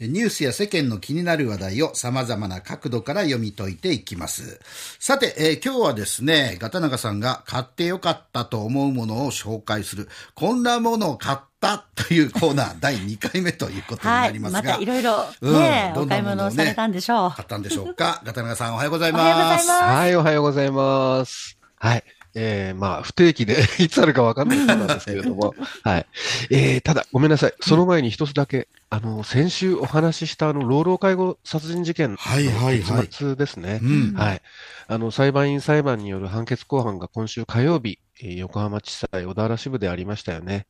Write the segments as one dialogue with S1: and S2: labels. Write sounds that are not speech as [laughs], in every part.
S1: ニュースや世間の気になる話題を様々な角度から読み解いていきます。さて、えー今日はですね、ガタナガさんが買ってよかったと思うものを紹介する、こんなものを買ったというコーナー [laughs] 第2回目ということに
S2: はい。
S1: なりますが、
S2: またいろいろ
S1: うん
S2: ね、
S1: ど
S2: お買い
S1: んなものをね
S2: 物をされたんでしょう。[laughs]
S1: 買ったんでしょうかガタナガさんおはようございます。
S2: おはようございます
S3: はい、おはようございます。はい。えー、まあ、不定期で [laughs] いつあるかわかんないことなんですけれども、[laughs] はい。えー、ただ、ごめんなさい。その前に一つだけ、あの、先週お話ししたあの、老老介護殺人事件の
S1: はいはいはい
S3: 結末ですね。
S1: うん
S3: はい。あの、裁判員裁判による判決公判が今週火曜日、えー横浜地裁小田原支部でありましたよね。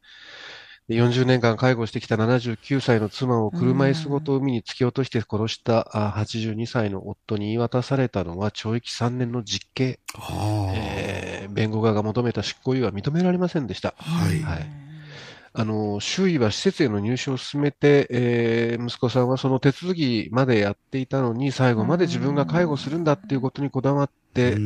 S3: で40年間介護してきた79歳の妻を車椅子ごと海に突き落として殺したあ82歳の夫に言い渡されたのは懲役3年の実刑。えー弁護側が求めた執行猶予は認められませんでした。
S1: はい
S3: はい。あの、周囲は施設への入所を進めて、えー息子さんはその手続きまでやっていたのに、最後まで自分が介護するんだっていうことにこだわって、
S1: う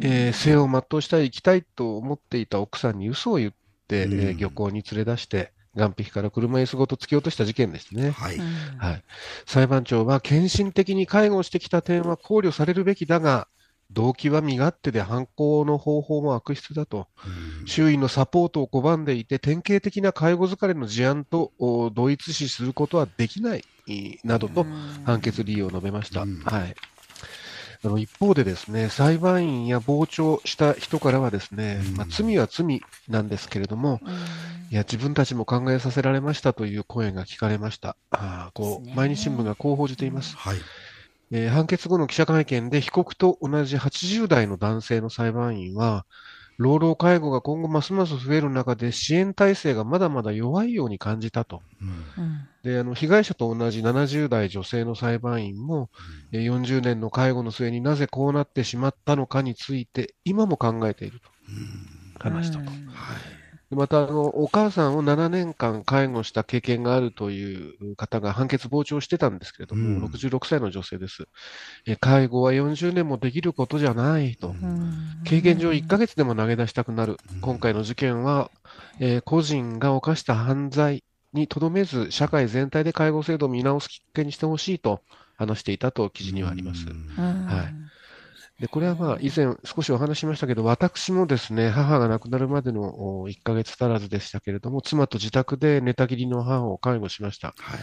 S3: えー生を全うしたい、行きたいと思っていた奥さんに嘘を言って、
S1: うん
S3: えー漁港に連れ出して、岸壁から車椅子ごと突き落とした事件ですね。
S1: はい。
S2: うん
S3: はい。裁判長は、献身的に介護してきた点は考慮されるべきだが、動機は身勝手で犯行の方法も悪質だと。
S1: うん
S3: 周囲のサポートを拒んでいて、典型的な介護疲れの事案とお同一視することはできない、いなどと判決理由を述べました。
S1: うん
S3: はい。あの一方でですね、裁判員や傍聴した人からはですね、
S1: うん
S3: まあ、罪は罪なんですけれども、
S2: うん
S3: いや、自分たちも考えさせられましたという声が聞かれました。あーこう、
S2: ね
S3: 毎日新聞がこう報じています。
S1: はい。
S3: えー判決後の記者会見で被告と同じ80代の男性の裁判員は、老老介護が今後ますます増える中で支援体制がまだまだ弱いように感じたと。
S1: うん。
S2: うん
S3: で、あの、被害者と同じ70代女性の裁判員も、えー40年の介護の末になぜこうなってしまったのかについて、今も考えていると。話したと。
S2: うん。
S3: でまた、あの、お母さんを7年間介護した経験があるという方が判決傍聴してたんですけれども、
S1: うん
S3: 66歳の女性です。え介護は40年もできることじゃないと。
S2: うん
S3: 経験上1ヶ月でも投げ出したくなる。
S1: うん
S3: 今回の事件は、えー個人が犯した犯罪にとどめず、社会全体で介護制度を見直すきっかけにしてほしいと話していたと記事にはあります。
S2: うん
S3: はいで、これはまあ以前少しお話ししましたけど、私もですね、母が亡くなるまでのお1ヶ月足らずでしたけれども、妻と自宅で寝たきりの母を介護しました。
S1: はい。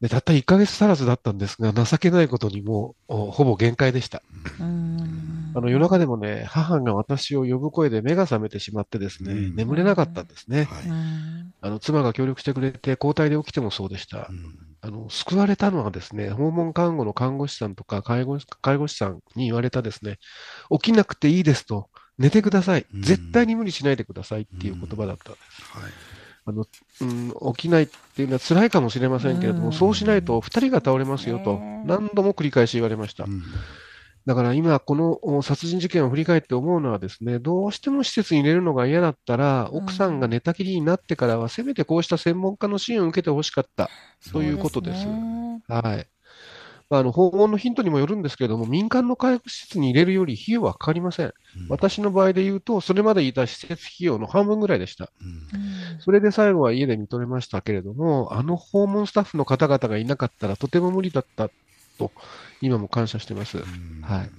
S3: で、たった1ヶ月足らずだったんですが、情けないことにもほぼ限界でした。
S2: うん
S3: あの夜中でもね、母が私を呼ぶ声で目が覚めてしまってですね、
S1: うん
S3: 眠れなかったんですね。
S1: はい。
S2: うん
S3: あの妻が協力してくれて、交代で起きてもそうでした
S1: う。ん
S3: あの救われたのはですね、訪問看護の看護師さんとか介護介護士さんに言われたですね、起きなくていいですと、寝てください
S1: うん。
S3: 絶対に無理しないでくださいっていう言葉だったんです。
S1: はい。
S3: あのうん、起きないっていうのは辛いかもしれませんけれども、
S2: うん
S3: そうしないと2人が倒れますよと
S2: ね、
S3: 何度も繰り返し言われました
S1: う。ん
S3: だから今、このお殺人事件を振り返って思うのはですね、どうしても施設に入れるのが嫌だったら、
S2: うん
S3: 奥さんが寝たきりになってからは、せめてこうした専門家の支援を受けてほしかった。そういうことです
S2: そうね
S3: はい。まあ、あの訪問のヒントにもよるんですけれども、民間の介護施設に入れるより費用はかかりません。私の場合で言うと、それまでいた施設費用の半分ぐらいでした。
S1: うん
S2: うん
S3: それで最後は家で認めましたけれども、あの訪問スタッフの方々がいなかったらとても無理だったと、今も感謝してます。
S1: うん
S3: はい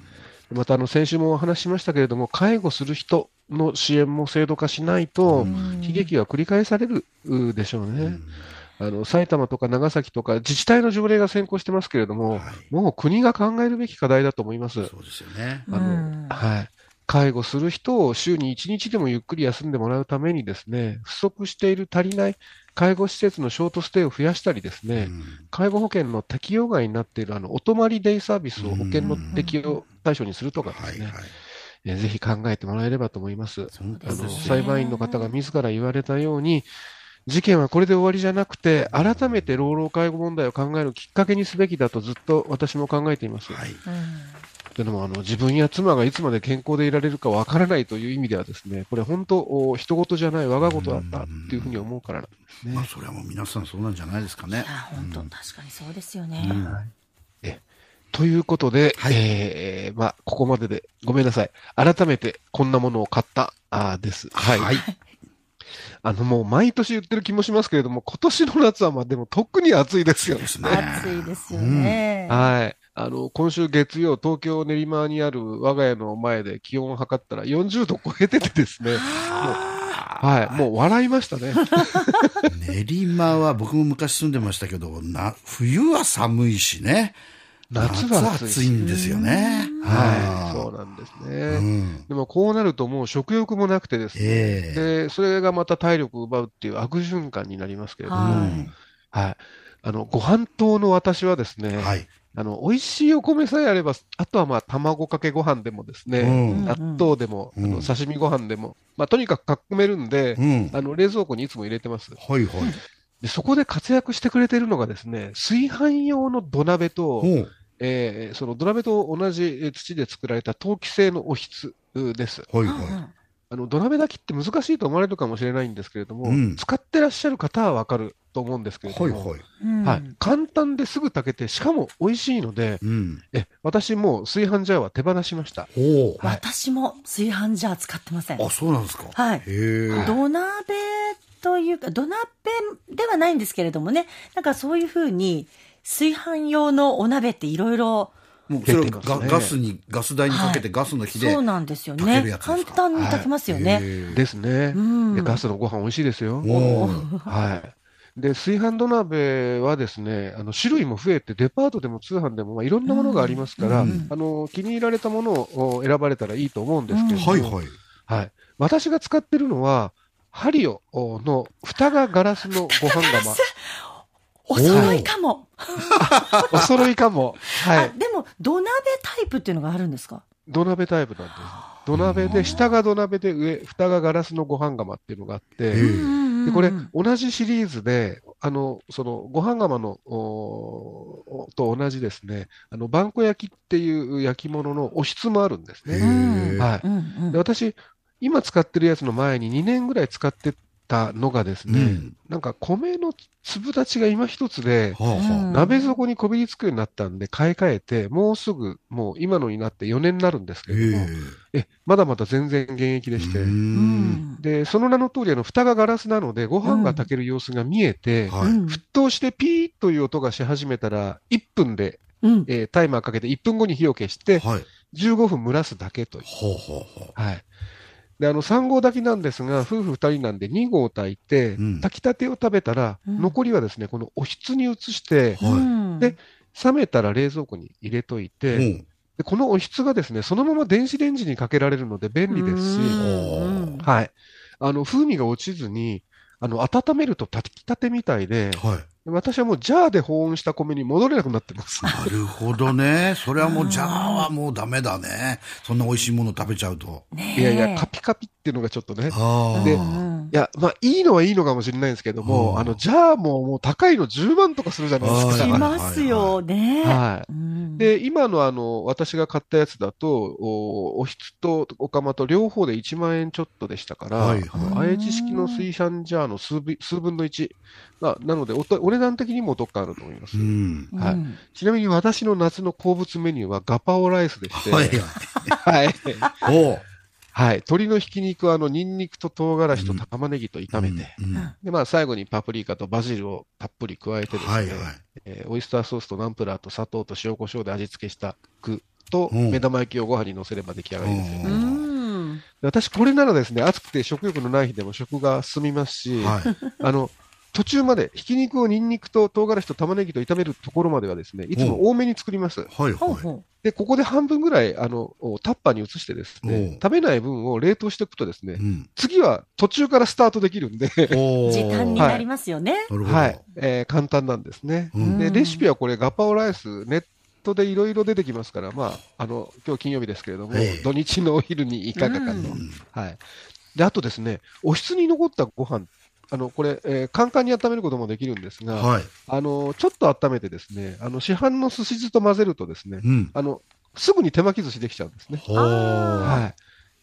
S3: また、あの、先週もお話ししましたけれども、介護する人の支援も制度化しないと、
S2: うん
S3: 悲劇は繰り返されるうでしょうね。
S1: うん
S3: あの、埼玉とか長崎とか自治体の条例が先行してますけれども、
S1: はい
S3: もう国が考えるべき課題だと思います。
S1: そうですよね。
S3: あの、
S2: うん
S3: はい。介護する人を週に1日でもゆっくり休んでもらうためにですね、不足している足りない介護施設のショートステイを増やしたりですね、
S1: うん
S3: 介護保険の適用外になっているあのお泊まりデイサービスを保険の適用対象にするとかですね、
S1: はいはい。
S3: えぜひ考えてもらえればと思います。
S1: 本当
S3: あの裁判員の方が自ら言われたように、事件はこれで終わりじゃなくて、改めて老老介護問題を考えるきっかけにすべきだとずっと私も考えています。
S1: はい。
S2: うん
S3: というのもあの、自分や妻がいつまで健康でいられるかわからないという意味ではですね、これ本当、お人事じゃない我が事だったっていうふうに思うからなんですね。
S1: まあ、それはもう皆さんそうなんじゃないですかね。
S2: いや、本当、
S1: うん
S2: 確かにそうですよね。
S1: うん
S3: ということで、
S1: はい
S3: えーまあ、ここまででごめんなさい。改めてこんなものを買った、あーです。はい。
S1: はい。
S3: あの、もう毎年言ってる気もしますけれども、今年の夏はまあでも特に暑いですよ。
S1: ですね。
S2: 暑いですよね。
S3: はい。あの、今週月曜、東京練馬にある我が家の前で気温を測ったら40度超えててですね、もうはい、もう笑いましたね。[laughs]
S1: 練馬は僕も昔住んでましたけど、な、冬は寒いしね。
S3: 夏は暑い
S1: んですよね。
S3: はい、
S1: そ
S3: そうなんです
S1: う
S3: ね。
S1: ん。
S3: でもこうなるともう食欲もなくてですね、
S1: ええ
S3: で、それがまた体力を奪うっていう悪循環になりますけれども、
S2: は
S3: はい。あの、ご飯党の私はですね、
S1: はい。
S3: あの、美味しいお米さえあれば、あとはまあ、卵かけご飯でもですね、
S1: うん
S3: 納豆でも、
S1: うん
S3: あの刺身ご飯でも、まあ、とにかく囲めるんで、
S1: うん。
S3: あの、冷蔵庫にいつも入れてます。
S1: はいはい。
S3: で、そこで活躍してくれてるのがですね、炊飯用の土鍋と。えーその土鍋と同じえー土で作られた陶器製のおひつうです。
S1: はい
S2: うん
S1: は
S3: あの、土鍋炊きって難しいと思われるかもしれないんですけれども、
S1: うん
S3: 使ってらっしゃる方はわかると思うんですけれ
S1: い。
S3: ども、
S1: はいはい。
S3: 簡単ですぐ炊けて、しかも美味しいので、
S1: うん。
S3: え、私もう炊飯ジャーは手放しました。はい
S2: 私も炊飯ジャー使ってません。
S1: あ、そうなんですか。
S2: はい。土鍋というか、土鍋ではないんですけれどもね、なんかそういうふうに、炊飯用のお鍋っていろいろ、
S1: もうそれをガガスに、ガス台にかけてガスの火で
S2: そうなんですよね。簡単に炊けますよね。
S3: ですね。ガスのご飯美味しいですよ。はい。で、炊飯土鍋はですね、あの、種類も増えて、デパートでも通販でも、まあ、いろんなものがありますから、
S1: うん
S3: あの、気に入られたものを選ばれたらいいと思うんですけれども、
S1: はいはい。
S3: はい。私が使ってるのは、ハリオの蓋がガラスのご飯釜。
S2: お揃いかも。
S3: お [laughs] 揃いかも。は
S2: あ、
S3: い。
S2: でも、土鍋タイプっていうのがあるんですか？
S3: 土鍋タイプなんです。土鍋で、下が土鍋で上、蓋がガラスのご飯釜っていうのがあって、で、これ、同じシリーズで、あの、その、ご飯釜の、おと同じですね、あの、バンコ焼きっていう焼き物のお質もあるんです
S1: へ
S3: ね。
S1: え。
S3: はい。
S2: うんうん
S3: で、私、今使ってるやつの前に2年ぐらい使ってたのがですね、
S1: うん
S3: なんか米の粒立ちが今一つで、
S1: はあは
S2: うん
S3: 鍋底にこびりつくようになったんで、買い替えて、もうすぐ、もう今のになって4年になるんです
S1: あ。
S3: けれども、
S1: へ
S3: え、まだまだ全然現役で
S1: え。
S3: して、で、その名の通り、あの、蓋がガラスなので、ご飯が炊ける様子が見えて、
S1: はい。
S2: うん
S3: 沸騰してピーッという音がし始めたら、1分で、
S2: うん
S3: えータイマーかけて1分後に火を消して、
S1: はい。
S3: 15分蒸らすだけという。
S1: ほうほうほ
S3: はい。で、あの、3合炊きなんですが、夫婦2人なんで2合炊いて、
S1: うん。
S3: 炊きたてを食べたら、
S2: うん。
S3: 残りはですね、このおひつに移して、で冷めたら冷蔵庫に入れといて、
S1: う。ん
S3: でこのおひつがですね、そのまま電子レンジにかけられるので便利ですし、
S2: うん。
S3: はい。あの、風味が落ちずに、あの、温めると炊きたてみたいで、
S1: はい。
S3: 私はもうジャーで保温した米に戻れなくなってます。
S1: なるほどね。それはもう、じゃあはもうダメだね。そんな美味しいもの食べちゃうと。
S2: ねえ
S3: いやいや、カピカピっていうのがちょっとね。
S1: ああ。
S3: で
S2: うん
S3: いや、まあ、いいのはいいのかもしれないんですけども、
S1: うん
S3: あの、ジャーももう高いの10万とかするじゃないです
S1: はい
S2: し
S3: か。
S2: ますよね。
S3: はい。
S2: うん
S3: で、今のあの、私が買ったやつだと、お、おひつとお釜と両方で1万円ちょっとでしたから、
S1: はいはい
S3: あの、愛知式の水産ジャーの数分数分の1。ななのでおと、お値段的にもお得感あると思います。
S1: うん。
S3: はい
S2: うん
S3: ちなみに私の夏の好物メニューはガパオライスでして、
S1: はい。
S3: はい。
S1: おう。
S3: はい。鶏のひき肉は、あの、ニンニクと唐辛子と玉ねぎと炒めて、
S1: うん。
S3: で、まあ、最後にパプリカとバジルをたっぷり加えてですね、
S1: はいはい。
S3: えーオイスターソースとナンプラーと砂糖と塩コショウで味付けした具と、
S1: うん
S3: 目玉焼きをご飯に乗せれば出来上がりですよ
S1: う
S3: ね。
S2: うん
S3: 私、これならですね、暑くて食欲のない日でも食が進みますし、
S1: はい。
S3: あの、途中まで、ひき肉をニンニクと唐辛子と玉ねぎと炒めるところまではですね、いつも多めに作ります。
S1: はいはい。
S3: で、ここで半分ぐらい、あの、タッパーに移してですね、食べない分を冷凍しておくとですね
S1: う、ん。
S3: 次は途中からスタートできるんで、[laughs]
S2: 時短になりますよね。
S1: なるほど。
S3: はい、えー簡単なんですね。
S1: うん
S3: で、レシピはこれ、ガパオライス、ネットでいろいろ出てきますから、まあ、あの、今日金曜日ですけれども、
S1: ええ
S3: 土日のお昼にいかがかと。
S2: うん
S3: はい。で、あとですね、お室に残ったご飯、あの、これ、えーカンカンに温めることもできるんですが、
S1: はい。
S3: あの、ちょっと温めてですね、あの、市販のすし酢と混ぜるとですね、
S1: うん。
S3: あの、すぐに手巻き寿司できちゃうんですね。はい。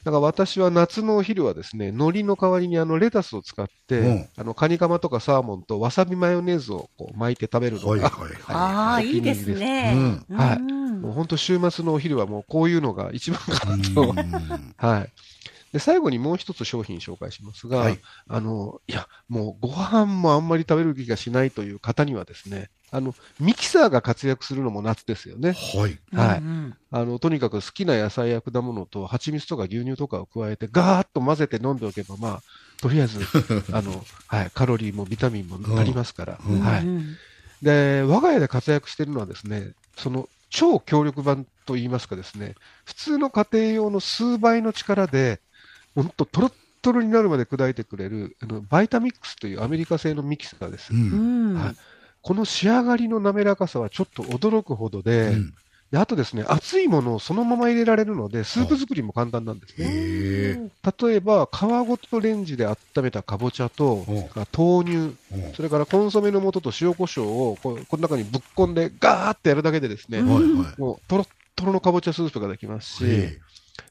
S3: だから私は夏のお昼はですね、海苔の代わりにあのレタスを使って、
S1: うん
S3: あのカニカマとかサーモンとわさびマヨネーズをこう巻いて食べるのが、
S1: はいはい
S2: ああ、
S3: お気に
S2: いいですね。
S3: うんはい
S2: うん
S3: もう本当週末のお昼はもうこういうのが一番かなと。
S1: うん [laughs]
S3: はい。で、最後にもう一つ商品紹介しますが、
S1: はい
S3: あの、いや、もうご飯もあんまり食べる気がしないという方にはですね、あの、ミキサーが活躍するのも夏ですよね。
S1: はい。
S3: はい
S2: うんうん
S3: あの、とにかく好きな野菜や果物と蜂蜜とか牛乳とかを加えて、ガーッと混ぜて飲んでおけば、まあ、とりあえず、[laughs] あの、はい、カロリーもビタミンもありますから、
S1: うん
S3: はい。
S2: うん
S3: で、我が家で活躍しているのはですね、その超強力版といいますかですね、普通の家庭用の数倍の力で、本当トロットロになるまで砕いてくれる、あのバイタミックスというアメリカ製のミキサーです。
S1: う。
S2: うんん
S3: はいこの仕上がりの滑らかさはちょっと驚くほどで、
S1: うん
S3: であとですね、熱いものをそのまま入れられるので、スープ作りも簡単なんですね。例えば、皮ごとレンジで温めたかぼちゃと
S1: うん、
S3: 豆乳、
S1: うん
S3: それからコンソメの素と塩コショウをこうこの中にぶっ込んでガーってやるだけでですね、
S2: うん
S1: はいはい。
S3: もうとろっとろのかぼちゃスープができますし、
S1: へ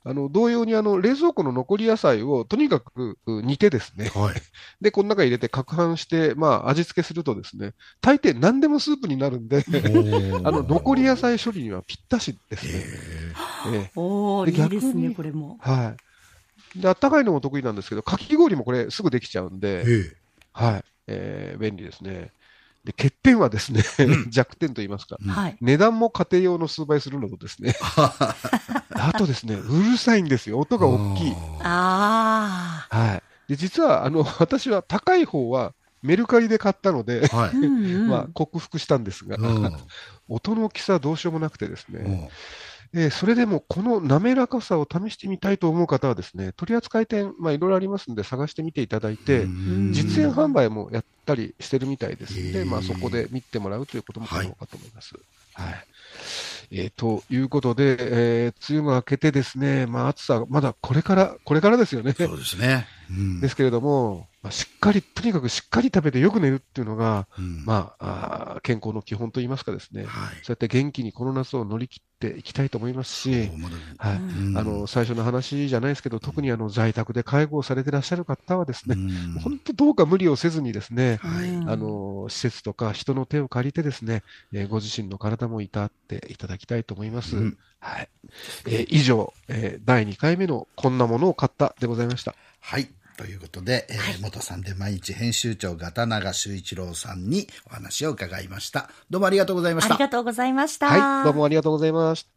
S3: あの同様にあの冷蔵庫の残り野菜をとにかくう煮てですね、
S1: えはい。[laughs]
S3: で、この中に入れて攪拌して、まあ、味付けするとですね、大抵何でもスープになるんで、[laughs] あの残り野菜処理にはぴったしですね。
S1: へ
S3: ええ
S2: おおいい
S3: で
S2: すね
S3: に
S2: これも。
S3: はい。で、あったかいのも得意なんですけど、かき氷もこれすぐできちゃうん
S1: え。
S3: で。はい。えー便利ですね。で、欠点はですね、
S1: うん。[laughs]
S3: 弱点と言いますか。値段も家庭用の数倍するのとですね、[laughs] あとですね、うるさいんですよ。音が大きい。
S2: あ
S3: はい。で、実は、あの、[laughs] 私は高い方はメルカリで買ったので、
S1: はい。
S3: まあ、克服したんですが、
S1: うん。
S3: 音の大きさはどうしようもなくてですね、
S1: うん
S3: えーそれでもこの滑らかさを試してみたいと思う方はですね、取扱店、まあ、いろいろありますんで探してみていただいて、
S1: うん
S3: 実演販売もやったりしてるみたいですんで、まあ、そこで見てもらうということも可能かと思います。はい。えーということで、えー梅雨が明けてですね、まあ、暑さ、まだこれから、これからですよね。
S1: そうですね。うん
S3: ですけれども、まあ、しっかり、とにかくしっかり食べてよく寝るっていうのが、
S1: うん
S3: まあ、あー健康の基本といいますかですね、
S1: はい。
S3: そうやって元気にこの夏を乗り切っていきたいと思いますしはい。
S1: うん
S3: あの、最初の話じゃないですけど、特にあの、在宅で介護をされてらっしゃる方はですね、
S1: うん
S3: 本当どうか無理をせずにですね、
S1: はい
S2: うん
S3: あの、施設とか人の手を借りてですね、えーご自身の体もいたっていただきたいと思います。
S1: うん
S3: はい。えー以上、えー第2回目のこんなものを買ったでございました。
S1: はい。ということで、えー元さんで毎日編集長片永修一郎さんにお話を伺いました。どうもありがとうございました
S2: あり。がとうございました。
S3: はい。どうもありがとうございました。